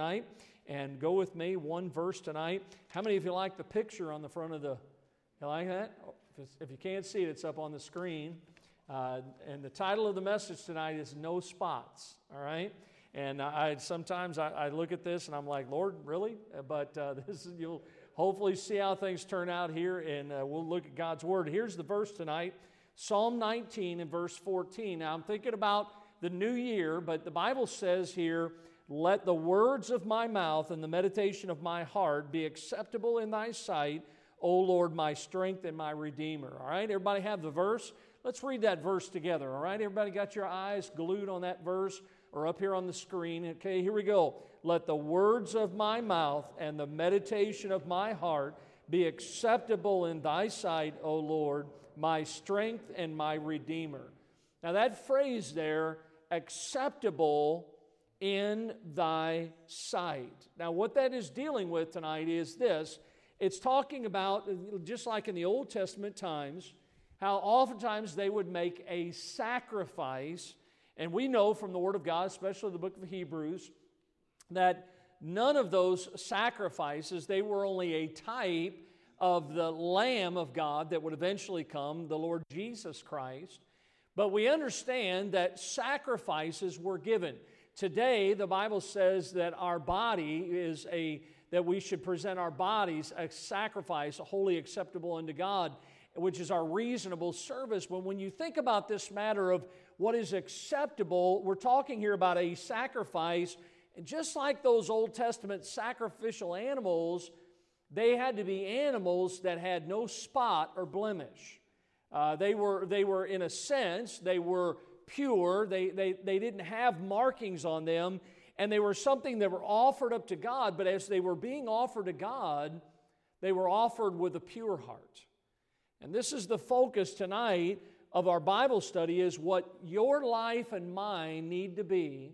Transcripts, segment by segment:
tonight and go with me one verse tonight. How many of you like the picture on the front of the? You like that? If you can't see it, it's up on the screen. Uh, and the title of the message tonight is No Spots. All right. And I sometimes I, I, look at this and I'm like, Lord, really? But uh, this is, you'll hopefully see how things turn out here, and uh, we'll look at God's word. Here's the verse tonight, Psalm 19 and verse 14. Now I'm thinking about the new year, but the Bible says here, "Let the words of my mouth and the meditation of my heart be acceptable in Thy sight." O Lord, my strength and my redeemer. All right, everybody have the verse? Let's read that verse together. All right, everybody got your eyes glued on that verse? or up here on the screen. Okay, here we go. Let the words of my mouth and the meditation of my heart be acceptable in thy sight, O Lord, my strength and my redeemer. Now, that phrase there, acceptable in thy sight. Now, what that is dealing with tonight is this it's talking about, just like in the Old Testament times, how oftentimes they would make a sacrifice and we know from the Word of God, especially the book of Hebrews, that none of those sacrifices, they were only a type of the Lamb of God that would eventually come, the Lord Jesus Christ. But we understand that sacrifices were given. Today, the Bible says that our body is a, that we should present our bodies a sacrifice, holy acceptable unto God, which is our reasonable service. But when you think about this matter of what is acceptable. We're talking here about a sacrifice. And just like those Old Testament sacrificial animals, they had to be animals that had no spot or blemish. Uh, they, were, they were, in a sense, they were pure. They, they, they didn't have markings on them. And they were something that were offered up to God. But as they were being offered to God, they were offered with a pure heart. And this is the focus tonight of our Bible study is what your life and mine need to be,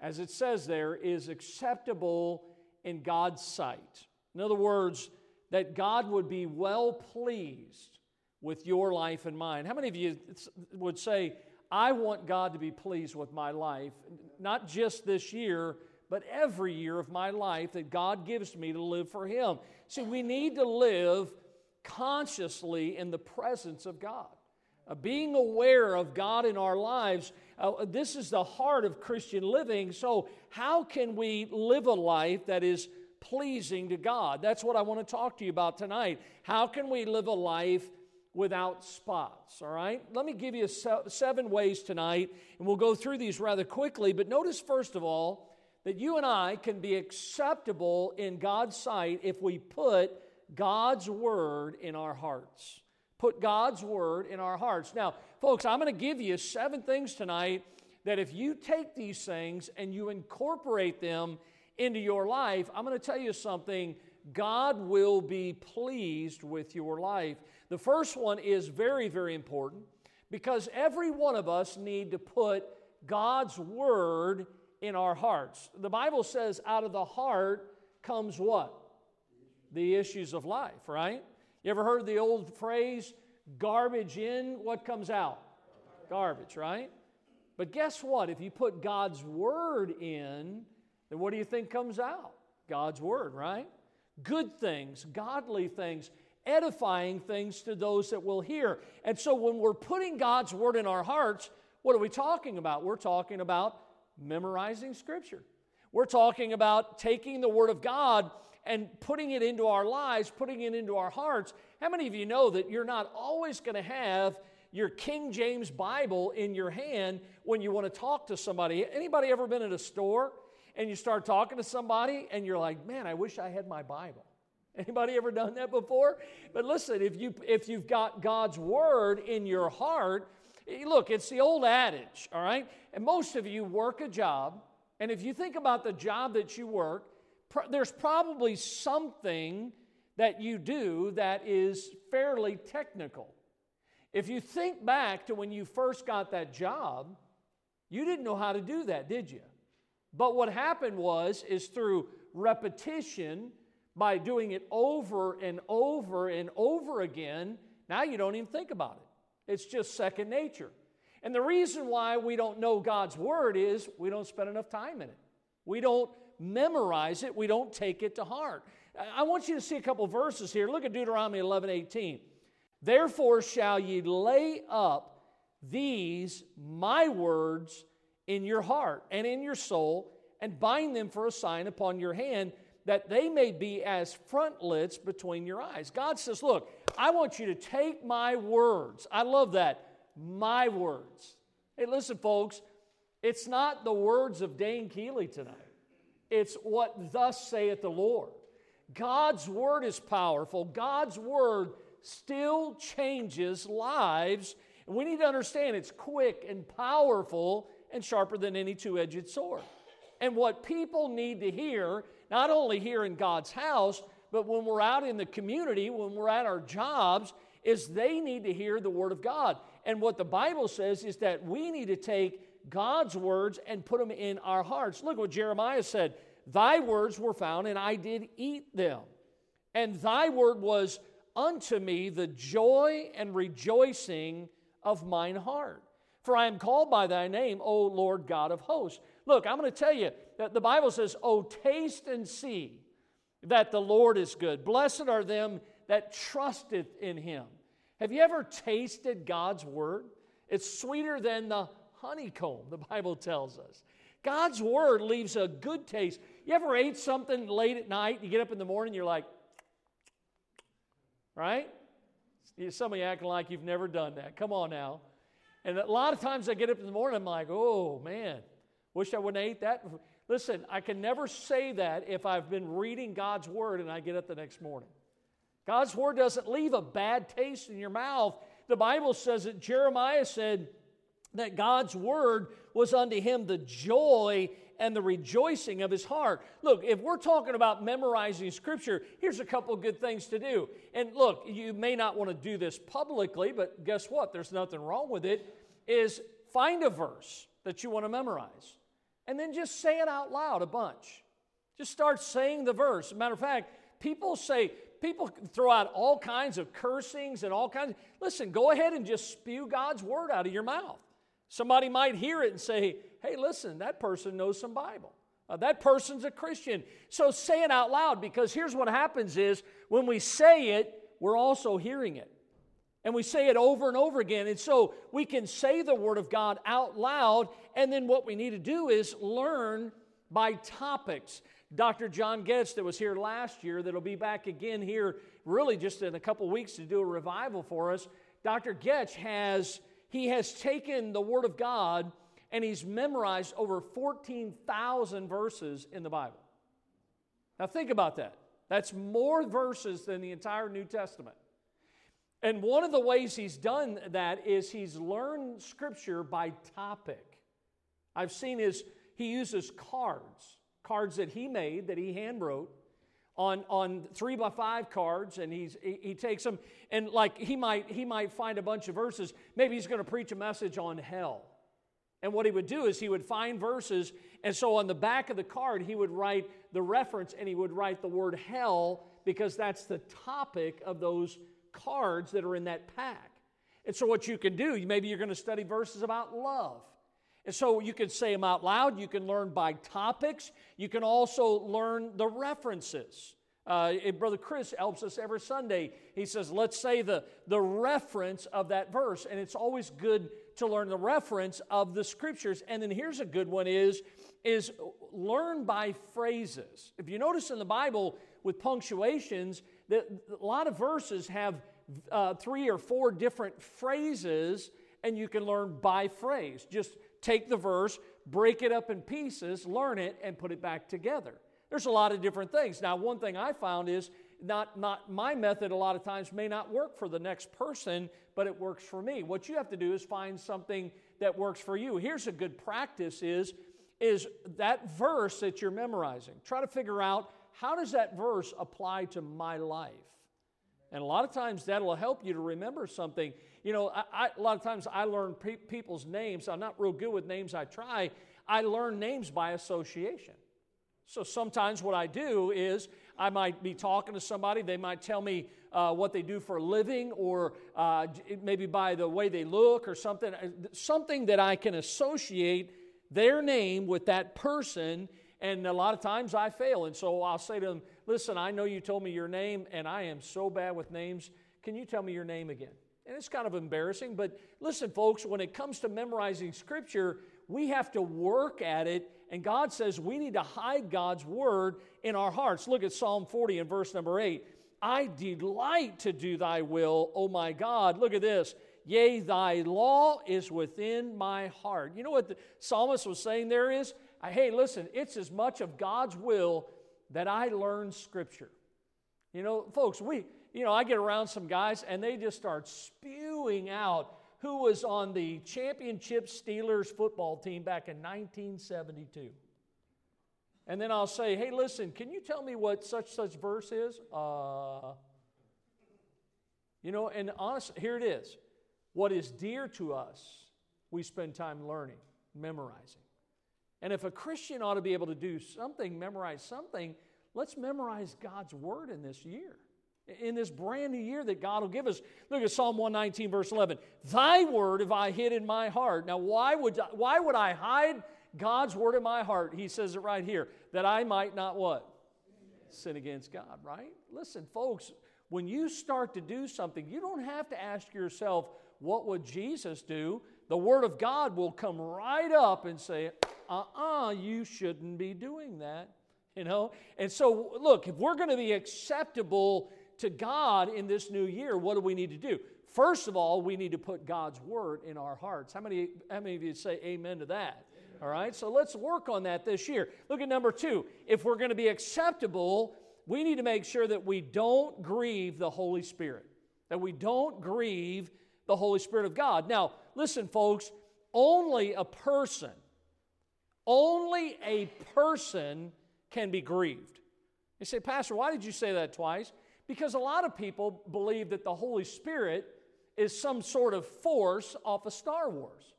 as it says there, is acceptable in God's sight. In other words, that God would be well pleased with your life and mine. How many of you would say, I want God to be pleased with my life, not just this year, but every year of my life that God gives me to live for Him? See, we need to live consciously in the presence of God. Uh, being aware of God in our lives, uh, this is the heart of Christian living. So, how can we live a life that is pleasing to God? That's what I want to talk to you about tonight. How can we live a life without spots? All right? Let me give you seven ways tonight, and we'll go through these rather quickly. But notice, first of all, that you and I can be acceptable in God's sight if we put God's word in our hearts put God's word in our hearts. Now, folks, I'm going to give you seven things tonight that if you take these things and you incorporate them into your life, I'm going to tell you something. God will be pleased with your life. The first one is very, very important because every one of us need to put God's word in our hearts. The Bible says, out of the heart comes what? The issues of life, right? You ever heard the old phrase, garbage in, what comes out? Garbage, right? But guess what? If you put God's Word in, then what do you think comes out? God's Word, right? Good things, godly things, edifying things to those that will hear. And so when we're putting God's Word in our hearts, what are we talking about? We're talking about memorizing Scripture. We're talking about taking the Word of God and putting it into our lives, putting it into our hearts. How many of you know that you're not always going to have your King James Bible in your hand when you want to talk to somebody? Anybody ever been at a store and you start talking to somebody and you're like, "Man, I wish I had my Bible." Anybody ever done that before? But listen, if you if you've got God's word in your heart, eh, look, it's the old adage, all right? And most of you work a job, and if you think about the job that you work, there's probably something that you do that is fairly technical. If you think back to when you first got that job, you didn't know how to do that, did you? But what happened was is through repetition by doing it over and over and over again, now you don't even think about it. It's just second nature. And the reason why we don't know God's word is we don't spend enough time in it. We don't memorize it, we don't take it to heart. I want you to see a couple verses here. Look at Deuteronomy 11 18. Therefore shall ye lay up these my words in your heart and in your soul, and bind them for a sign upon your hand, that they may be as frontlets between your eyes. God says, Look, I want you to take my words. I love that. My words. Hey, listen, folks, it's not the words of Dane Keeley tonight, it's what thus saith the Lord. God's word is powerful. God's word still changes lives. And we need to understand it's quick and powerful and sharper than any two edged sword. And what people need to hear, not only here in God's house, but when we're out in the community, when we're at our jobs, is they need to hear the Word of God. And what the Bible says is that we need to take God's words and put them in our hearts. Look what Jeremiah said Thy words were found, and I did eat them. And thy word was unto me the joy and rejoicing of mine heart. For I am called by thy name, O Lord God of hosts. Look, I'm going to tell you the Bible says, Oh, taste and see that the Lord is good. Blessed are them that trusteth in him. Have you ever tasted God's word? It's sweeter than the honeycomb, the Bible tells us. God's word leaves a good taste. You ever ate something late at night, you get up in the morning, you're like, right? Some of you acting like you've never done that. Come on now. And a lot of times I get up in the morning, I'm like, oh man, wish I wouldn't have ate that. Listen, I can never say that if I've been reading God's word and I get up the next morning. God's word doesn't leave a bad taste in your mouth. The Bible says that Jeremiah said that God's word was unto him the joy and the rejoicing of his heart. Look, if we're talking about memorizing scripture, here's a couple good things to do. And look, you may not want to do this publicly, but guess what? There's nothing wrong with it. Is find a verse that you want to memorize and then just say it out loud a bunch. Just start saying the verse. matter of fact, people say, people throw out all kinds of cursings and all kinds. Listen, go ahead and just spew God's word out of your mouth. Somebody might hear it and say, hey, listen, that person knows some Bible. Uh, that person's a Christian. So say it out loud because here's what happens is when we say it, we're also hearing it. And we say it over and over again. And so we can say the Word of God out loud. And then what we need to do is learn by topics. Dr. John Getz, that was here last year, that'll be back again here really just in a couple weeks to do a revival for us. Dr. Getz has he has taken the Word of God and he's memorized over 14,000 verses in the Bible. Now, think about that. That's more verses than the entire New Testament. And one of the ways he's done that is he's learned Scripture by topic. I've seen his, he uses cards, cards that he made, that he hand wrote, on, on three by five cards and he's, he, he takes them and like he might, he might find a bunch of verses. Maybe he's going to preach a message on hell. And what he would do is he would find verses, and so on the back of the card, he would write the reference and he would write the word hell because that's the topic of those cards that are in that pack. And so, what you can do, maybe you're going to study verses about love. And so you can say them out loud. You can learn by topics. You can also learn the references. Uh, Brother Chris helps us every Sunday. He says, let's say the, the reference of that verse. And it's always good to learn the reference of the scriptures. And then here's a good one is, is learn by phrases. If you notice in the Bible with punctuations, that a lot of verses have uh, three or four different phrases, and you can learn by phrase. Just take the verse, break it up in pieces, learn it, and put it back together. There's a lot of different things. Now, one thing I found is not, not my method a lot of times may not work for the next person, but it works for me. What you have to do is find something that works for you. Here's a good practice is, is that verse that you're memorizing. Try to figure out how does that verse apply to my life? And a lot of times that'll help you to remember something. You know, I, I, a lot of times I learn pe- people's names. I'm not real good with names, I try. I learn names by association. So sometimes what I do is I might be talking to somebody, they might tell me uh, what they do for a living, or uh, maybe by the way they look, or something, uh, something that I can associate their name with that person, And a lot of times I fail. And so I'll say to them, Listen, I know you told me your name, and I am so bad with names. Can you tell me your name again? And it's kind of embarrassing, but listen, folks, when it comes to memorizing Scripture, we have to work at it. And God says we need to hide God's word in our hearts. Look at Psalm 40 and verse number 8. I delight to do thy will, O my God. Look at this. Yea, thy law is within my heart. You know what the psalmist was saying there is? Hey, listen, it's as much of God's will that I learn Scripture. You know, folks, we, you know, I get around some guys and they just start spewing out who was on the championship Steelers football team back in 1972. And then I'll say, hey, listen, can you tell me what such such verse is? Uh, you know, and honestly, here it is. What is dear to us, we spend time learning, memorizing. And if a Christian ought to be able to do something, memorize something, let's memorize God's word in this year. In this brand new year that God will give us. Look at Psalm 119, verse 11. Thy word have I hid in my heart. Now, why would, why would I hide God's word in my heart? He says it right here. That I might not what? Sin against God, right? Listen, folks, when you start to do something, you don't have to ask yourself, what would Jesus do? The Word of God will come right up and say, uh uh-uh, uh you shouldn't be doing that. You know? And so, look, if we're going to be acceptable to God in this new year, what do we need to do? First of all, we need to put God's Word in our hearts. How many, how many of you say amen to that? All right, so let's work on that this year. Look at number two. If we're going to be acceptable, we need to make sure that we don't grieve the Holy Spirit, that we don't grieve the Holy Spirit of God. Now, listen, folks, only a person, only a person can be grieved. You say, Pastor, why did you say that twice? Because a lot of people believe that the Holy Spirit is some sort of force off of Star Wars.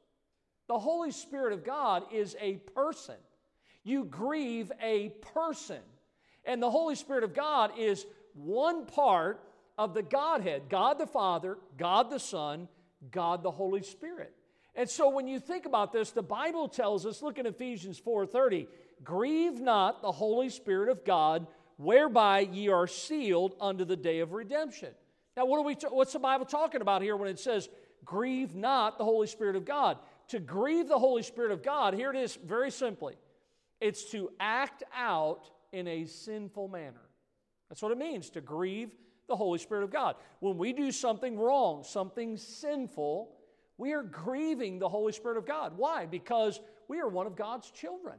The Holy Spirit of God is a person. You grieve a person. And the Holy Spirit of God is one part of the Godhead God the Father, God the Son, God the Holy Spirit. And so when you think about this, the Bible tells us, look in Ephesians 4:30, grieve not the Holy Spirit of God, whereby ye are sealed unto the day of redemption. Now, what are we what's the Bible talking about here when it says, grieve not the Holy Spirit of God? To grieve the Holy Spirit of God, here it is very simply. It's to act out in a sinful manner. That's what it means to grieve the Holy Spirit of God. When we do something wrong, something sinful, we are grieving the Holy Spirit of God. Why? Because we are one of God's children.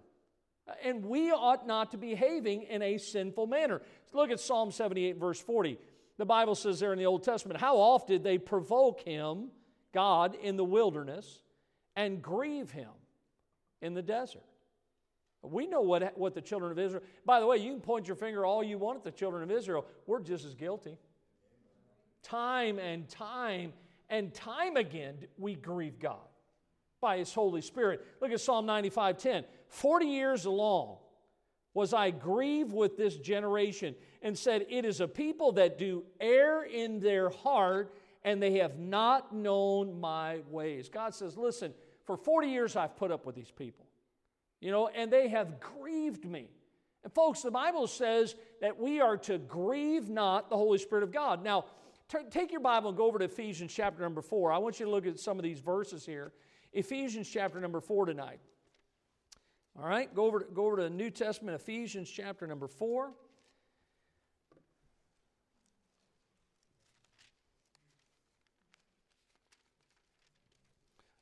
And we ought not to be behaving in a sinful manner. Look at Psalm 78, verse 40. The Bible says there in the Old Testament, How oft did they provoke him, God, in the wilderness and grieve him in the desert? We know what, what the children of Israel, by the way, you can point your finger all you want at the children of Israel. We're just as guilty. Time and time and time again, we grieve God by His Holy Spirit. Look at Psalm 95 10. 40 years long was I grieved with this generation and said, It is a people that do err in their heart and they have not known my ways. God says, Listen, for 40 years I've put up with these people. You know, and they have grieved me. And folks, the Bible says that we are to grieve not the Holy Spirit of God. Now, take your Bible and go over to Ephesians chapter number four. I want you to look at some of these verses here. Ephesians chapter number four tonight. All right, go over, to, go over to New Testament, Ephesians chapter number four.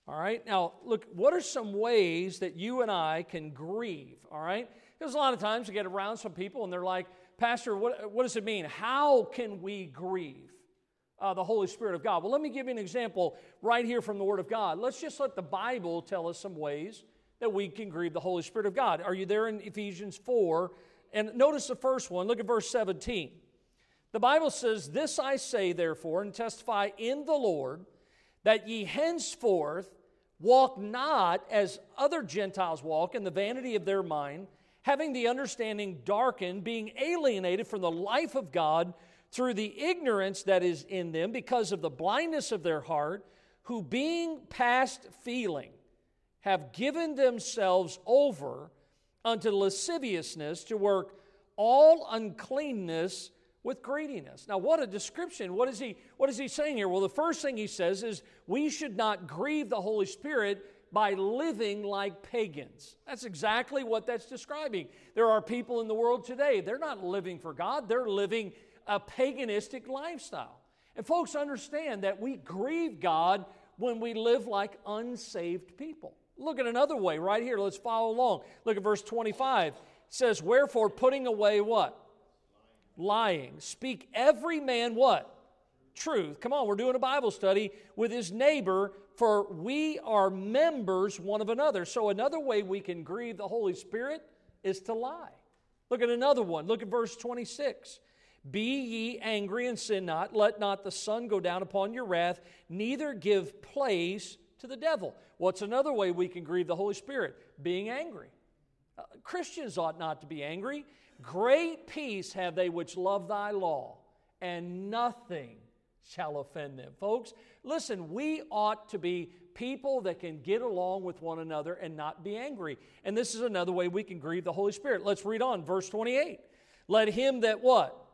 All right, now look, what are some ways that you and I can grieve? All right, because a lot of times we get around some people and they're like, Pastor, what, what does it mean? How can we grieve uh, the Holy Spirit of God? Well, let me give you an example right here from the Word of God. Let's just let the Bible tell us some ways that we can grieve the Holy Spirit of God. Are you there in Ephesians 4? And notice the first one, look at verse 17. The Bible says, This I say, therefore, and testify in the Lord, that ye henceforth Walk not as other Gentiles walk in the vanity of their mind, having the understanding darkened, being alienated from the life of God through the ignorance that is in them because of the blindness of their heart, who being past feeling have given themselves over unto lasciviousness, to work all uncleanness with greediness. Now, what a description. What is he what is he saying here? Well, the first thing he says is we should not grieve the Holy Spirit by living like pagans. That's exactly what that's describing. There are people in the world today, they're not living for God, they're living a paganistic lifestyle. And folks understand that we grieve God when we live like unsaved people. Look at another way right here. Let's follow along. Look at verse 25. It says, Wherefore, putting away what? Lying. Speak every man what? Truth. Come on, we're doing a Bible study with his neighbor, for we are members one of another. So, another way we can grieve the Holy Spirit is to lie. Look at another one. Look at verse 26. Be ye angry and sin not. Let not the sun go down upon your wrath, neither give place to the devil. What's another way we can grieve the Holy Spirit? Being angry. Uh, Christians ought not to be angry. Great peace have they which love thy law, and nothing shall offend them. Folks, listen, we ought to be people that can get along with one another and not be angry. And this is another way we can grieve the Holy Spirit. Let's read on, verse 28. Let him that what?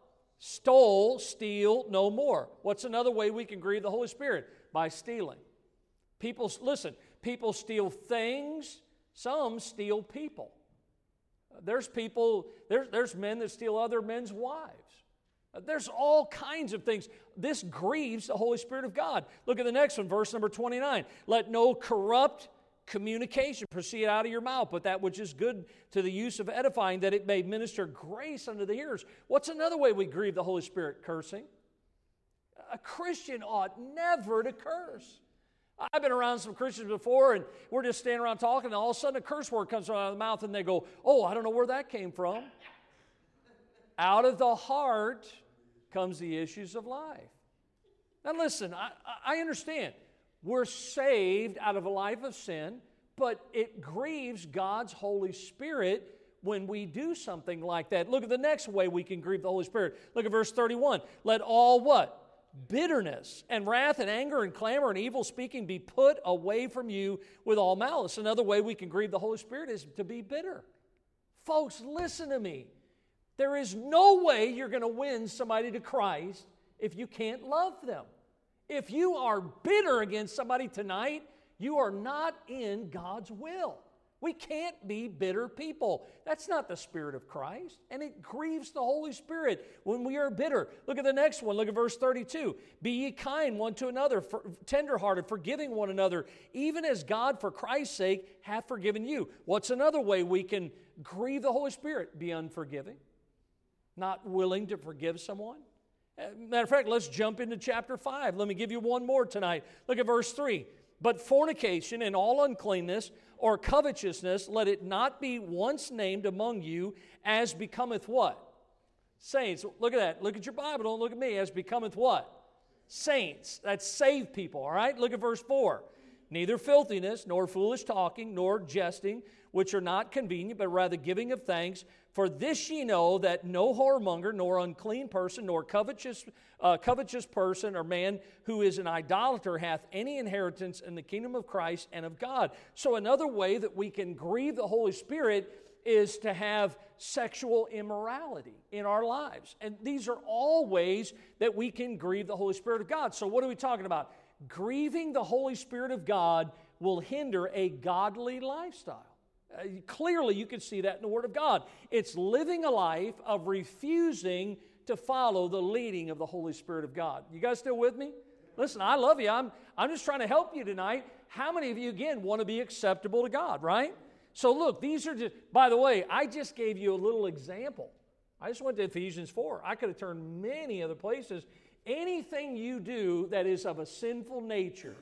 Stole, steal no more. What's another way we can grieve the Holy Spirit? By stealing. People, listen, people steal things, some steal people. There's people, there's, there's men that steal other men's wives. There's all kinds of things. This grieves the Holy Spirit of God. Look at the next one, verse number 29. Let no corrupt communication proceed out of your mouth, but that which is good to the use of edifying, that it may minister grace unto the hearers. What's another way we grieve the Holy Spirit? Cursing. A Christian ought never to curse. I've been around some Christians before, and we're just standing around talking, and all of a sudden a curse word comes out of the mouth, and they go, Oh, I don't know where that came from. out of the heart comes the issues of life. Now, listen, I, I understand. We're saved out of a life of sin, but it grieves God's Holy Spirit when we do something like that. Look at the next way we can grieve the Holy Spirit. Look at verse 31. Let all what? Bitterness and wrath and anger and clamor and evil speaking be put away from you with all malice. Another way we can grieve the Holy Spirit is to be bitter. Folks, listen to me. There is no way you're going to win somebody to Christ if you can't love them. If you are bitter against somebody tonight, you are not in God's will. We can't be bitter people. That's not the Spirit of Christ, and it grieves the Holy Spirit when we are bitter. Look at the next one. Look at verse 32. Be ye kind one to another, for, tenderhearted, forgiving one another, even as God, for Christ's sake, hath forgiven you. What's another way we can grieve the Holy Spirit? Be unforgiving, not willing to forgive someone. Matter of fact, let's jump into chapter 5. Let me give you one more tonight. Look at verse 3. But fornication and all uncleanness or covetousness, let it not be once named among you as becometh what? Saints. Look at that. Look at your Bible. Don't look at me. As becometh what? Saints. That's saved people, all right? Look at verse 4. Neither filthiness, nor foolish talking, nor jesting, which are not convenient, but rather giving of thanks. For this ye know that no whoremonger, nor unclean person, nor covetous, uh, covetous person or man who is an idolater hath any inheritance in the kingdom of Christ and of God. So, another way that we can grieve the Holy Spirit is to have sexual immorality in our lives. And these are all ways that we can grieve the Holy Spirit of God. So, what are we talking about? Grieving the Holy Spirit of God will hinder a godly lifestyle. Uh, clearly, you can see that in the Word of God. It's living a life of refusing to follow the leading of the Holy Spirit of God. You guys still with me? Listen, I love you. I'm, I'm just trying to help you tonight. How many of you, again, want to be acceptable to God, right? So, look, these are just, by the way, I just gave you a little example. I just went to Ephesians 4. I could have turned many other places. Anything you do that is of a sinful nature,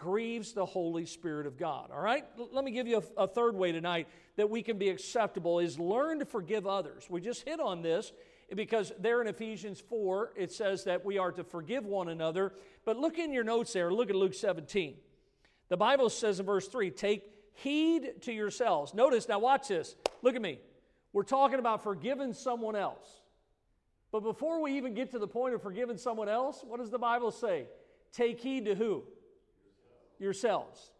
grieves the Holy Spirit of God. All right? L- let me give you a, a third way tonight that we can be acceptable is learn to forgive others. We just hit on this because there in Ephesians 4, it says that we are to forgive one another. But look in your notes there, look at Luke 17. The Bible says in verse 3 take heed to yourselves. Notice, now watch this. Look at me. We're talking about forgiving someone else. But before we even get to the point of forgiving someone else, what does the Bible say? Take heed to who? Yourselves.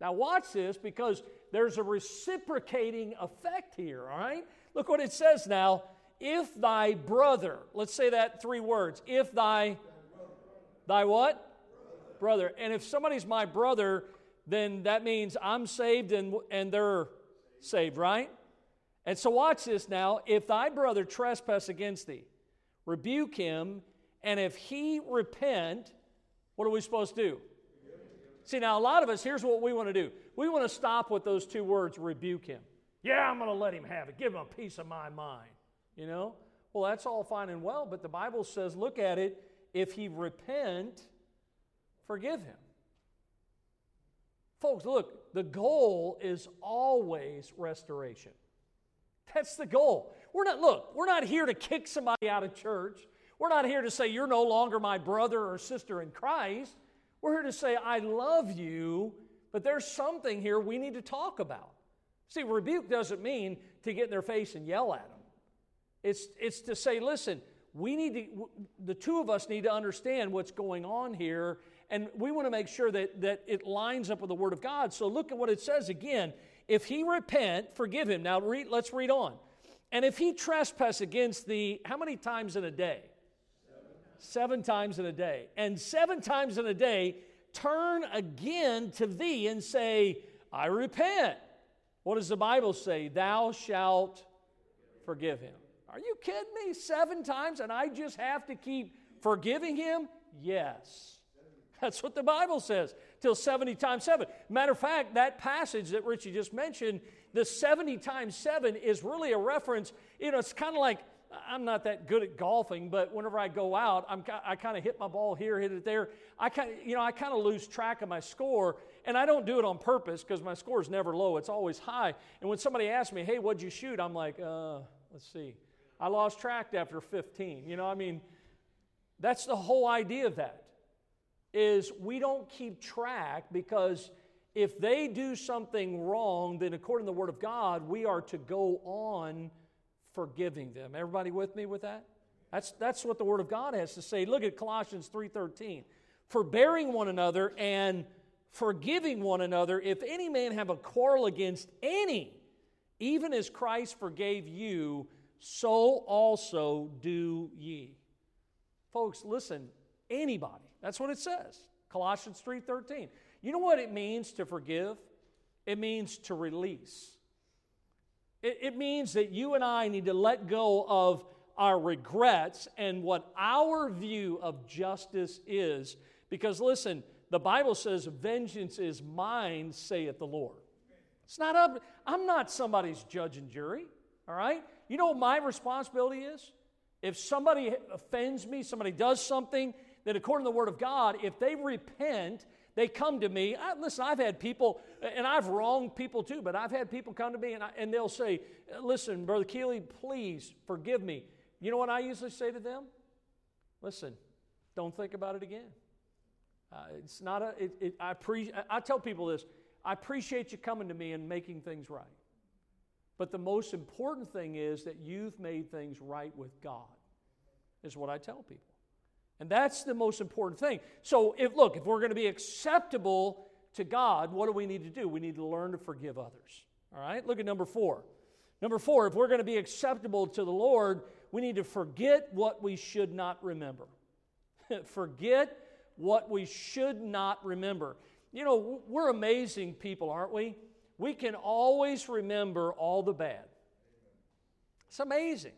Now, watch this because there's a reciprocating effect here, all right? Look what it says now. If thy brother, let's say that three words. If thy, thy what? Brother. And if somebody's my brother, then that means I'm saved and, and they're saved, right? And so watch this now. If thy brother trespass against thee, rebuke him, and if he repent, what are we supposed to do? See, now a lot of us, here's what we want to do. We want to stop with those two words, rebuke him. Yeah, I'm going to let him have it. Give him a piece of my mind. You know? Well, that's all fine and well, but the Bible says, look at it. If he repent, forgive him. Folks, look, the goal is always restoration. That's the goal. We're not, look, we're not here to kick somebody out of church. We're not here to say, you're no longer my brother or sister in Christ. We're here to say, I love you, but there's something here we need to talk about. See, rebuke doesn't mean to get in their face and yell at them. It's, it's to say, listen, we need to, the two of us need to understand what's going on here, and we want to make sure that, that it lines up with the Word of God. So look at what it says again if he repent, forgive him. Now read, let's read on. And if he trespass against thee, how many times in a day? Seven. seven times in a day. And seven times in a day, turn again to thee and say, I repent. What does the Bible say? Thou shalt forgive him. Are you kidding me? Seven times and I just have to keep forgiving him? Yes. That's what the Bible says, till 70 times 7. Matter of fact, that passage that Richie just mentioned, the 70 times 7 is really a reference. You know, it's kind of like, I'm not that good at golfing, but whenever I go out, I'm, I kind of hit my ball here, hit it there. I kind you know, I kind of lose track of my score, and I don't do it on purpose because my score is never low; it's always high. And when somebody asks me, "Hey, what'd you shoot?" I'm like, uh, "Let's see, I lost track after 15." You know, I mean, that's the whole idea of that is we don't keep track because if they do something wrong, then according to the Word of God, we are to go on forgiving them. Everybody with me with that? That's, that's what the Word of God has to say. Look at Colossians 3.13. Forbearing one another and forgiving one another, if any man have a quarrel against any, even as Christ forgave you, so also do ye. Folks, listen, anybody that's what it says. Colossians 3:13. You know what it means to forgive? It means to release. It, it means that you and I need to let go of our regrets and what our view of justice is. Because listen, the Bible says, Vengeance is mine, saith the Lord. It's not up, I'm not somebody's judge and jury, all right? You know what my responsibility is? If somebody offends me, somebody does something, that according to the Word of God, if they repent, they come to me. I, listen, I've had people, and I've wronged people too, but I've had people come to me and, I, and they'll say, Listen, Brother Keeley, please forgive me. You know what I usually say to them? Listen, don't think about it again. Uh, it's not a, it, it, I, pre, I tell people this I appreciate you coming to me and making things right. But the most important thing is that you've made things right with God, is what I tell people. And that's the most important thing. So, if look, if we're going to be acceptable to God, what do we need to do? We need to learn to forgive others. All right? Look at number 4. Number 4, if we're going to be acceptable to the Lord, we need to forget what we should not remember. forget what we should not remember. You know, we're amazing people, aren't we? We can always remember all the bad. It's amazing.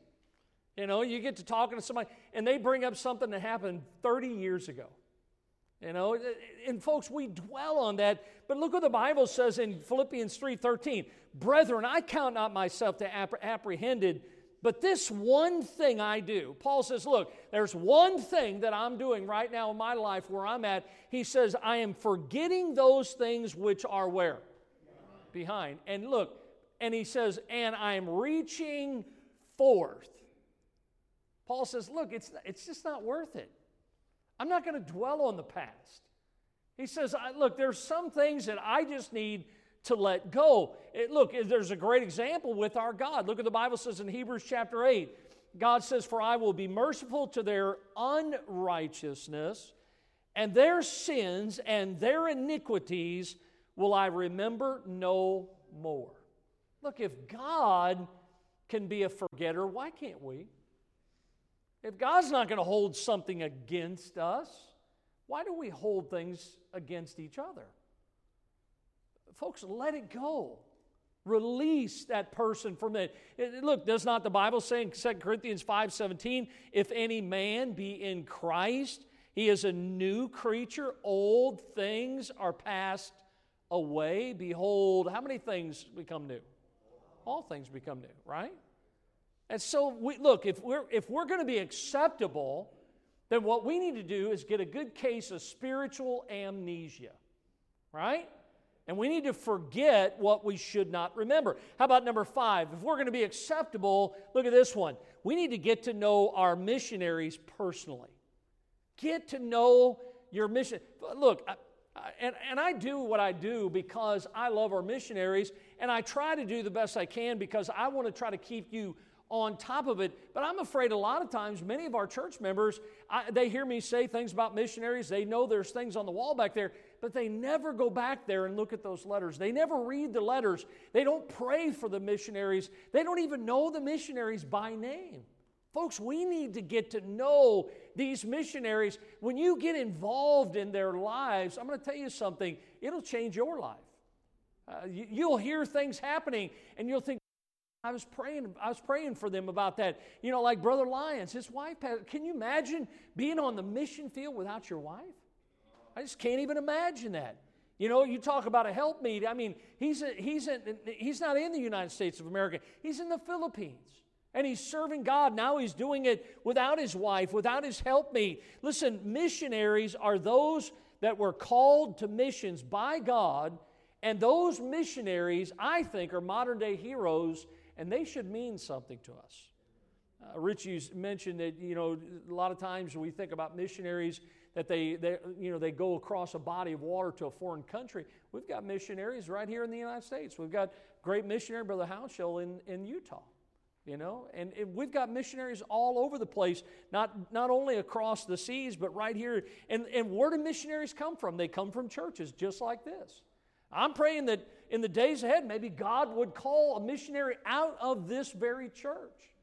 You know, you get to talking to somebody and they bring up something that happened 30 years ago. You know, and folks, we dwell on that, but look what the Bible says in Philippians 3:13. Brethren, I count not myself to appreh- apprehended, but this one thing I do. Paul says, look, there's one thing that I'm doing right now in my life where I'm at. He says, I am forgetting those things which are where? Behind. And look, and he says, and I'm reaching forth Paul says, Look, it's, it's just not worth it. I'm not going to dwell on the past. He says, Look, there's some things that I just need to let go. It, look, there's a great example with our God. Look at the Bible says in Hebrews chapter 8. God says, For I will be merciful to their unrighteousness, and their sins and their iniquities will I remember no more. Look, if God can be a forgetter, why can't we? If God's not going to hold something against us, why do we hold things against each other? Folks, let it go. Release that person from it. Look, does not the Bible say in 2 Corinthians 5:17, if any man be in Christ, he is a new creature, old things are passed away. Behold, how many things become new? All things become new, right? And so we look, if we're if we're going to be acceptable, then what we need to do is get a good case of spiritual amnesia. Right? And we need to forget what we should not remember. How about number five? If we're going to be acceptable, look at this one. We need to get to know our missionaries personally. Get to know your mission. Look, and, and I do what I do because I love our missionaries, and I try to do the best I can because I want to try to keep you on top of it. But I'm afraid a lot of times, many of our church members, I, they hear me say things about missionaries. They know there's things on the wall back there, but they never go back there and look at those letters. They never read the letters. They don't pray for the missionaries. They don't even know the missionaries by name. Folks, we need to get to know these missionaries. When you get involved in their lives, I'm going to tell you something, it'll change your life. Uh, you, you'll hear things happening and you'll think, I was praying. I was praying for them about that. You know, like Brother Lyons, his wife. Can you imagine being on the mission field without your wife? I just can't even imagine that. You know, you talk about a help meet. I mean, he's a, he's a, he's not in the United States of America. He's in the Philippines. And he's serving God. Now he's doing it without his wife, without his helpmeet. Listen, missionaries are those that were called to missions by God. And those missionaries, I think, are modern day heroes and they should mean something to us. Uh, Rich you mentioned that you know a lot of times we think about missionaries that they, they you know they go across a body of water to a foreign country. We've got missionaries right here in the United States. We've got great missionary Brother Hounshell in, in Utah. You know, and, and we've got missionaries all over the place, not, not only across the seas, but right here. And, and where do missionaries come from? They come from churches just like this. I'm praying that in the days ahead, maybe God would call a missionary out of this very church.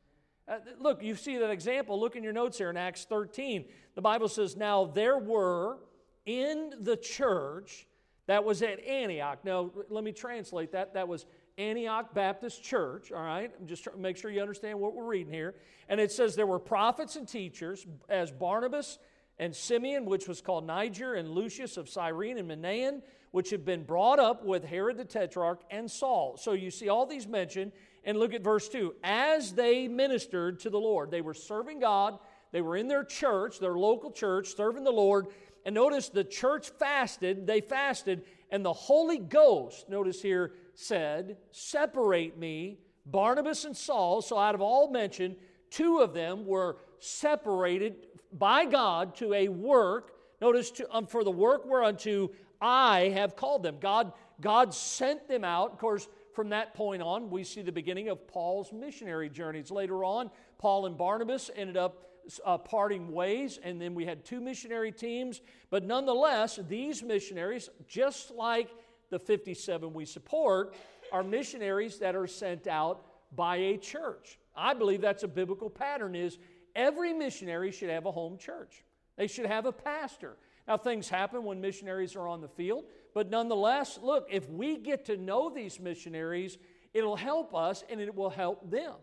Uh, look, you see that example. Look in your notes here in Acts 13. The Bible says, Now there were in the church that was at Antioch. Now, let me translate that. That was Antioch Baptist Church, all right? I'm just make sure you understand what we're reading here. And it says there were prophets and teachers, as Barnabas and Simeon, which was called Niger, and Lucius of Cyrene and Manaen, which had been brought up with Herod the Tetrarch and Saul. So you see all these mentioned. And look at verse 2. As they ministered to the Lord, they were serving God, they were in their church, their local church, serving the Lord. And notice the church fasted, they fasted, and the Holy Ghost, notice here, said, Separate me, Barnabas and Saul. So out of all mentioned, two of them were separated by God to a work. Notice, to, um, for the work whereunto I have called them. God, God sent them out. Of course, from that point on, we see the beginning of Paul's missionary journeys. Later on, Paul and Barnabas ended up uh, parting ways, and then we had two missionary teams. But nonetheless, these missionaries, just like the 57 we support, are missionaries that are sent out by a church. I believe that's a biblical pattern is every missionary should have a home church. They should have a pastor. Now, things happen when missionaries are on the field, but nonetheless, look, if we get to know these missionaries, it'll help us and it will help them.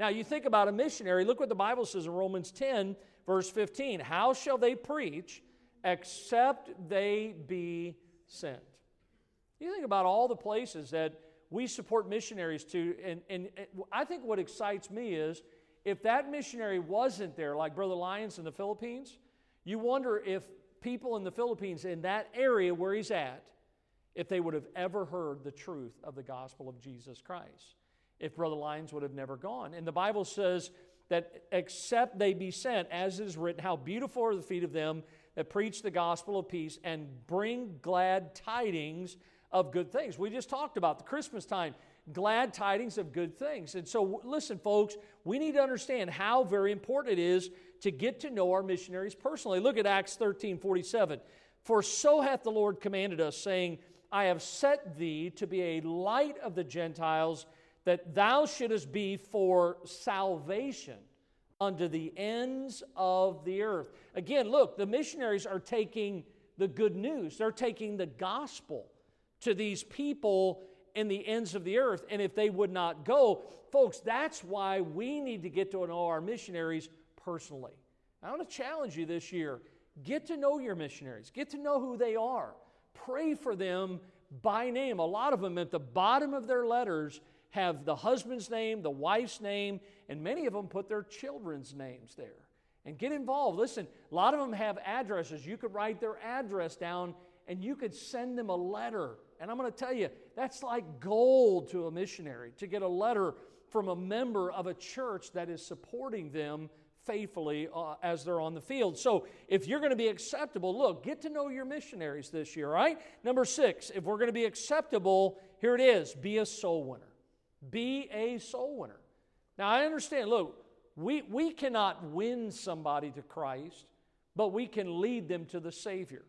Now, you think about a missionary, look what the Bible says in Romans 10, verse 15. How shall they preach except they be sent? You think about all the places that we support missionaries to, and, and, and I think what excites me is if that missionary wasn't there, like Brother Lyons in the Philippines, you wonder if people in the Philippines, in that area where he's at, if they would have ever heard the truth of the gospel of Jesus Christ. If Brother Lyons would have never gone. And the Bible says that except they be sent, as it is written, how beautiful are the feet of them that preach the gospel of peace and bring glad tidings of good things. We just talked about the Christmas time, glad tidings of good things. And so, listen, folks, we need to understand how very important it is to get to know our missionaries personally. Look at Acts 13 47. For so hath the Lord commanded us, saying, I have set thee to be a light of the Gentiles, that thou shouldest be for salvation unto the ends of the earth. Again, look, the missionaries are taking the good news, they're taking the gospel to these people in the ends of the earth. And if they would not go, folks, that's why we need to get to know our missionaries personally. I want to challenge you this year get to know your missionaries, get to know who they are, pray for them by name. A lot of them at the bottom of their letters have the husband's name, the wife's name, and many of them put their children's names there. And get involved. Listen, a lot of them have addresses. You could write their address down and you could send them a letter. And I'm going to tell you, that's like gold to a missionary to get a letter from a member of a church that is supporting them faithfully uh, as they're on the field. So, if you're going to be acceptable, look, get to know your missionaries this year, right? Number six, if we're going to be acceptable, here it is be a soul winner. Be a soul winner. Now, I understand, look, we, we cannot win somebody to Christ, but we can lead them to the Savior.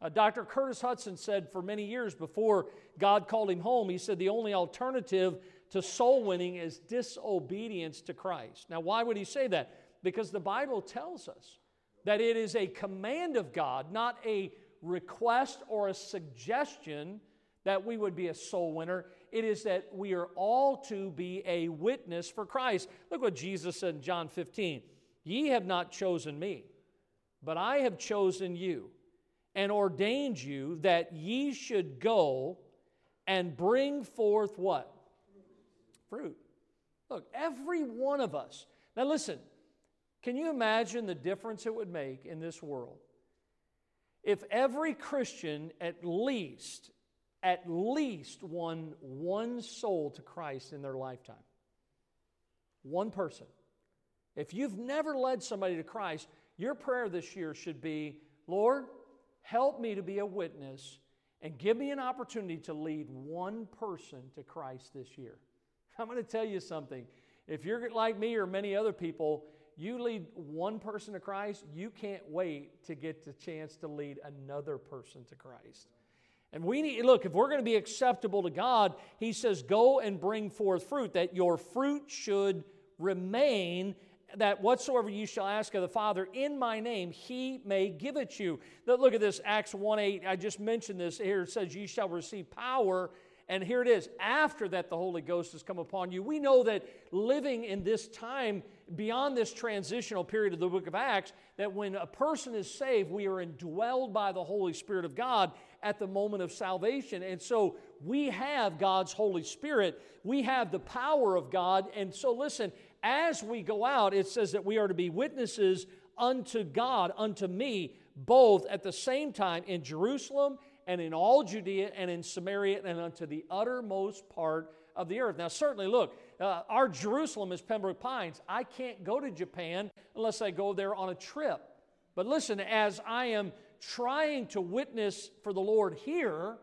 Uh, Dr. Curtis Hutson said for many years before God called him home, he said the only alternative to soul winning is disobedience to Christ. Now, why would he say that? Because the Bible tells us that it is a command of God, not a request or a suggestion that we would be a soul winner. It is that we are all to be a witness for Christ. Look what Jesus said in John 15 Ye have not chosen me, but I have chosen you and ordained you that ye should go and bring forth what? Fruit. Look, every one of us. Now, listen, can you imagine the difference it would make in this world if every Christian at least, at least won one soul to Christ in their lifetime? One person. If you've never led somebody to Christ, your prayer this year should be Lord, help me to be a witness and give me an opportunity to lead one person to Christ this year. I'm going to tell you something. If you're like me or many other people, you lead one person to Christ, you can't wait to get the chance to lead another person to Christ. And we need, look, if we're going to be acceptable to God, He says, go and bring forth fruit, that your fruit should remain, that whatsoever you shall ask of the Father in my name, He may give it you. Look at this, Acts 1 8. I just mentioned this here. It says, You shall receive power and here it is after that, the Holy Ghost has come upon you. We know that living in this time, beyond this transitional period of the book of Acts, that when a person is saved, we are indwelled by the Holy Spirit of God at the moment of salvation. And so we have God's Holy Spirit, we have the power of God. And so, listen, as we go out, it says that we are to be witnesses unto God, unto me, both at the same time in Jerusalem and in all Judea and in Samaria and unto the uttermost part of the earth. Now, certainly, look, uh, our Jerusalem is Pembroke Pines. I can't go to Japan unless I go there on a trip. But listen, as I am trying to witness for the Lord here,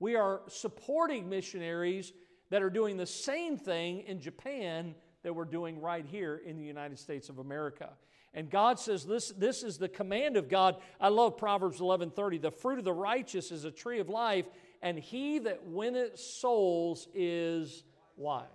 we are supporting missionaries that are doing the same thing in Japan that we're doing right here in the United States of America. And God says this, this is the command of God. I love Proverbs 11:30. The fruit of the righteous is a tree of life, and he that winneth souls is wise.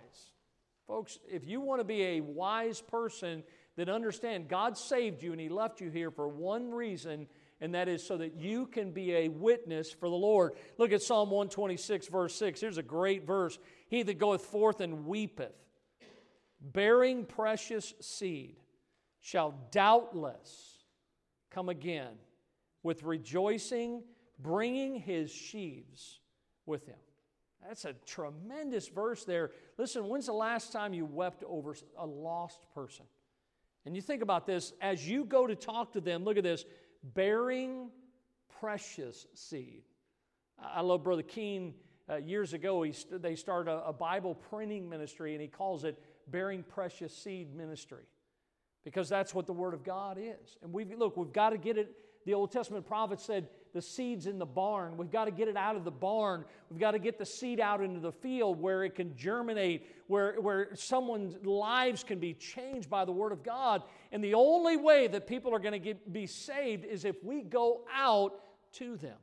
Folks, if you want to be a wise person that understand God saved you and he left you here for one reason, and that is so that you can be a witness for the Lord. Look at Psalm 126, verse 6. Here's a great verse. He that goeth forth and weepeth, bearing precious seed shall doubtless come again with rejoicing, bringing his sheaves with him. That's a tremendous verse there. Listen, when's the last time you wept over a lost person? And you think about this as you go to talk to them, look at this bearing precious seed. I love Brother Keene. Uh, years ago, he they started a, a Bible printing ministry, and he calls it Bearing Precious Seed Ministry because that's what the Word of God is. And we look, we've got to get it. The Old Testament prophet said, the seed's in the barn. We've got to get it out of the barn. We've got to get the seed out into the field where it can germinate, where, where someone's lives can be changed by the Word of God. And the only way that people are going to get, be saved is if we go out to them.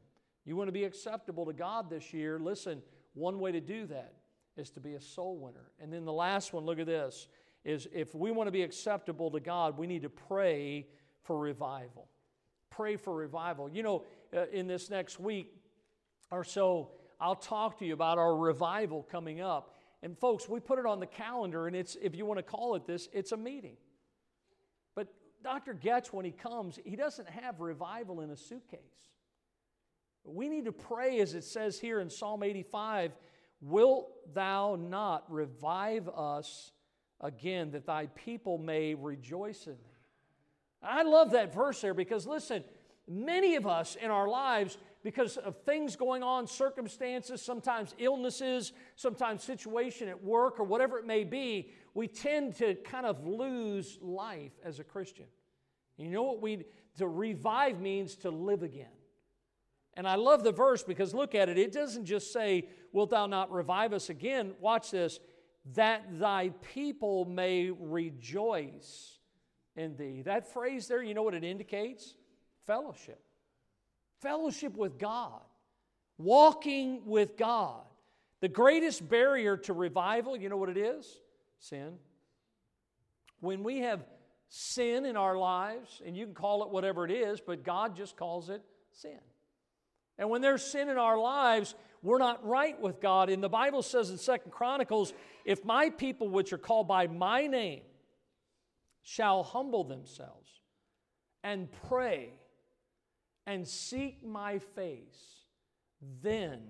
You want to be acceptable to God this year? Listen, one way to do that is to be a soul winner. And then the last one, look at this, is if we want to be acceptable to God, we need to pray for revival. Pray for revival. You know, uh, in this next week or so, I'll talk to you about our revival coming up. And folks, we put it on the calendar, and it's, if you want to call it this, it's a meeting. But Dr. Getch, when he comes, he doesn't have revival in a suitcase. We need to pray, as it says here in Psalm 85 Wilt thou not revive us again, that thy people may rejoice in thee? I love that verse there because, listen, many of us in our lives, because of things going on, circumstances, sometimes illnesses, sometimes situation at work or whatever it may be, we tend to kind of lose life as a Christian. You know what we to revive means to live again. And I love the verse because look at it. It doesn't just say, Wilt thou not revive us again? Watch this. That thy people may rejoice in thee. That phrase there, you know what it indicates? Fellowship. Fellowship with God. Walking with God. The greatest barrier to revival, you know what it is? Sin. When we have sin in our lives, and you can call it whatever it is, but God just calls it sin. And when there's sin in our lives, we're not right with God. And the Bible says in Second Chronicles, if my people which are called by my name shall humble themselves and pray and seek my face, then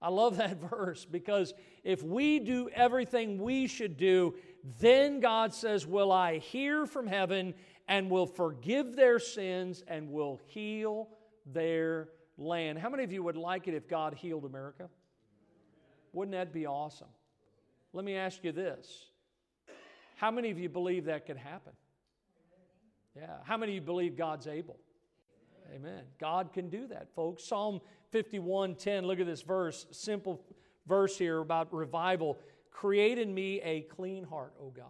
I love that verse because if we do everything we should do, then God says, Will I hear from heaven and will forgive their sins and will heal their land. How many of you would like it if God healed America? Wouldn't that be awesome? Let me ask you this How many of you believe that could happen? Yeah. How many of you believe God's able? Amen. God can do that, folks. Psalm 51:10, look at this verse, simple verse here about revival. Create in me a clean heart, O God,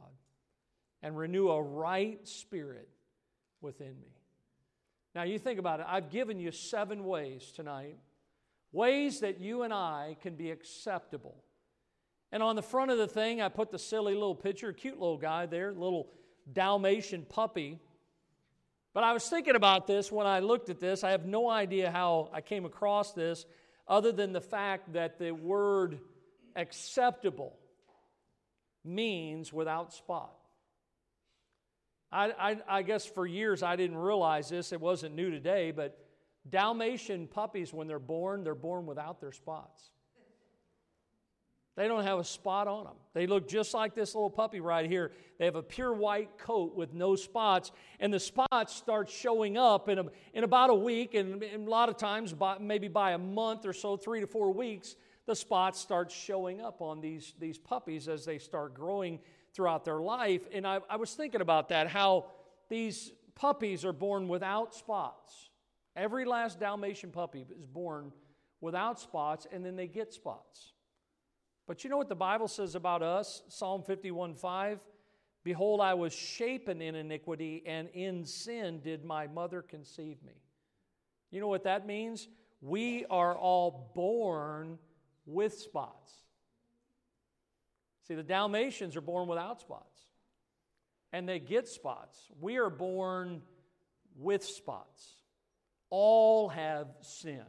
and renew a right spirit within me. Now, you think about it. I've given you seven ways tonight, ways that you and I can be acceptable. And on the front of the thing, I put the silly little picture, cute little guy there, little Dalmatian puppy. But I was thinking about this when I looked at this. I have no idea how I came across this, other than the fact that the word acceptable means without spot. I, I, I, guess for years I didn't realize this. It wasn't new today, but Dalmatian puppies, when they're born, they're born without their spots. They don't have a spot on them. They look just like this little puppy right here. They have a pure white coat with no spots, and the spots start showing up in, a, in about a week, and, and a lot of times, by, maybe by a month or so, three to four weeks, the spots start showing up on these, these puppies as they start growing throughout their life. And I, I was thinking about that, how these puppies are born without spots. Every last Dalmatian puppy is born without spots, and then they get spots. But you know what the Bible says about us? Psalm 51 5. Behold, I was shapen in iniquity, and in sin did my mother conceive me. You know what that means? We are all born with spots. See, the Dalmatians are born without spots, and they get spots. We are born with spots. All have sinned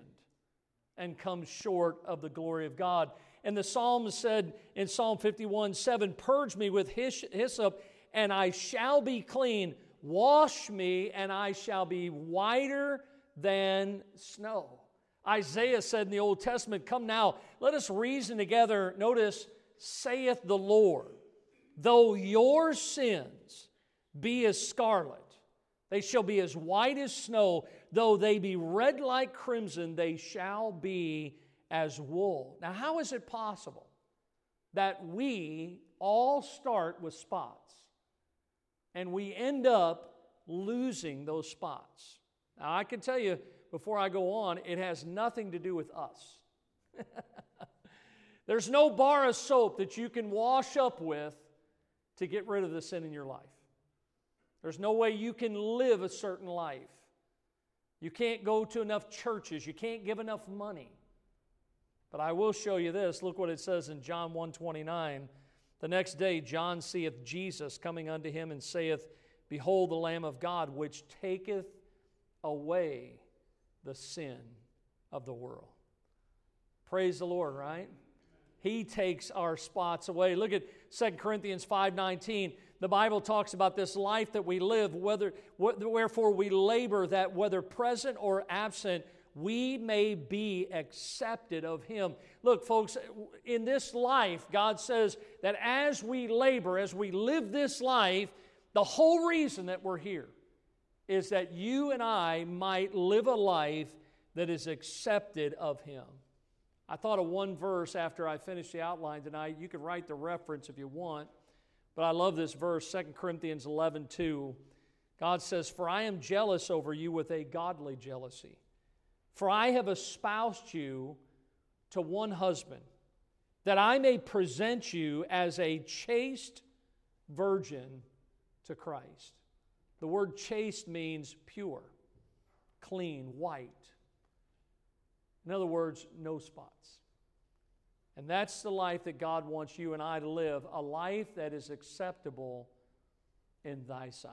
and come short of the glory of God. And the psalm said in Psalm 51 7, Purge me with hyssop, and I shall be clean. Wash me, and I shall be whiter than snow. Isaiah said in the Old Testament, Come now, let us reason together. Notice, saith the Lord, though your sins be as scarlet, they shall be as white as snow, though they be red like crimson, they shall be as wool. Now, how is it possible that we all start with spots and we end up losing those spots? Now, I can tell you before I go on, it has nothing to do with us. There's no bar of soap that you can wash up with to get rid of the sin in your life. There's no way you can live a certain life. You can't go to enough churches. You can't give enough money. But I will show you this. Look what it says in John 129. The next day John seeth Jesus coming unto him and saith, Behold the Lamb of God, which taketh away the sin of the world. Praise the Lord, right? He takes our spots away. Look at 2 Corinthians 5:19. The Bible talks about this life that we live, whether wherefore we labor that whether present or absent, we may be accepted of him. Look, folks, in this life, God says that as we labor, as we live this life, the whole reason that we're here is that you and I might live a life that is accepted of him. I thought of one verse after I finished the outline tonight. You can write the reference if you want, but I love this verse, 2 Corinthians 11 2. God says, For I am jealous over you with a godly jealousy. For I have espoused you to one husband, that I may present you as a chaste virgin to Christ. The word chaste means pure, clean, white. In other words, no spots. And that's the life that God wants you and I to live a life that is acceptable in thy sight.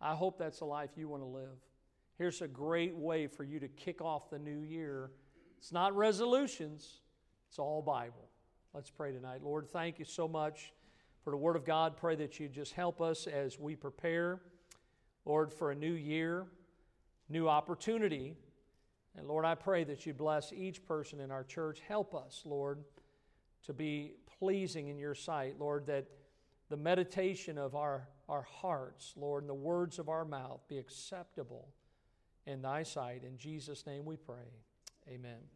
I hope that's a life you want to live. Here's a great way for you to kick off the new year. It's not resolutions, it's all Bible. Let's pray tonight. Lord, thank you so much for the Word of God. Pray that you just help us as we prepare, Lord, for a new year, new opportunity and Lord, I pray that you bless each person in our church. Help us, Lord, to be pleasing in your sight, Lord, that the meditation of our, our hearts, Lord, and the words of our mouth be acceptable in thy sight. In Jesus' name we pray. Amen.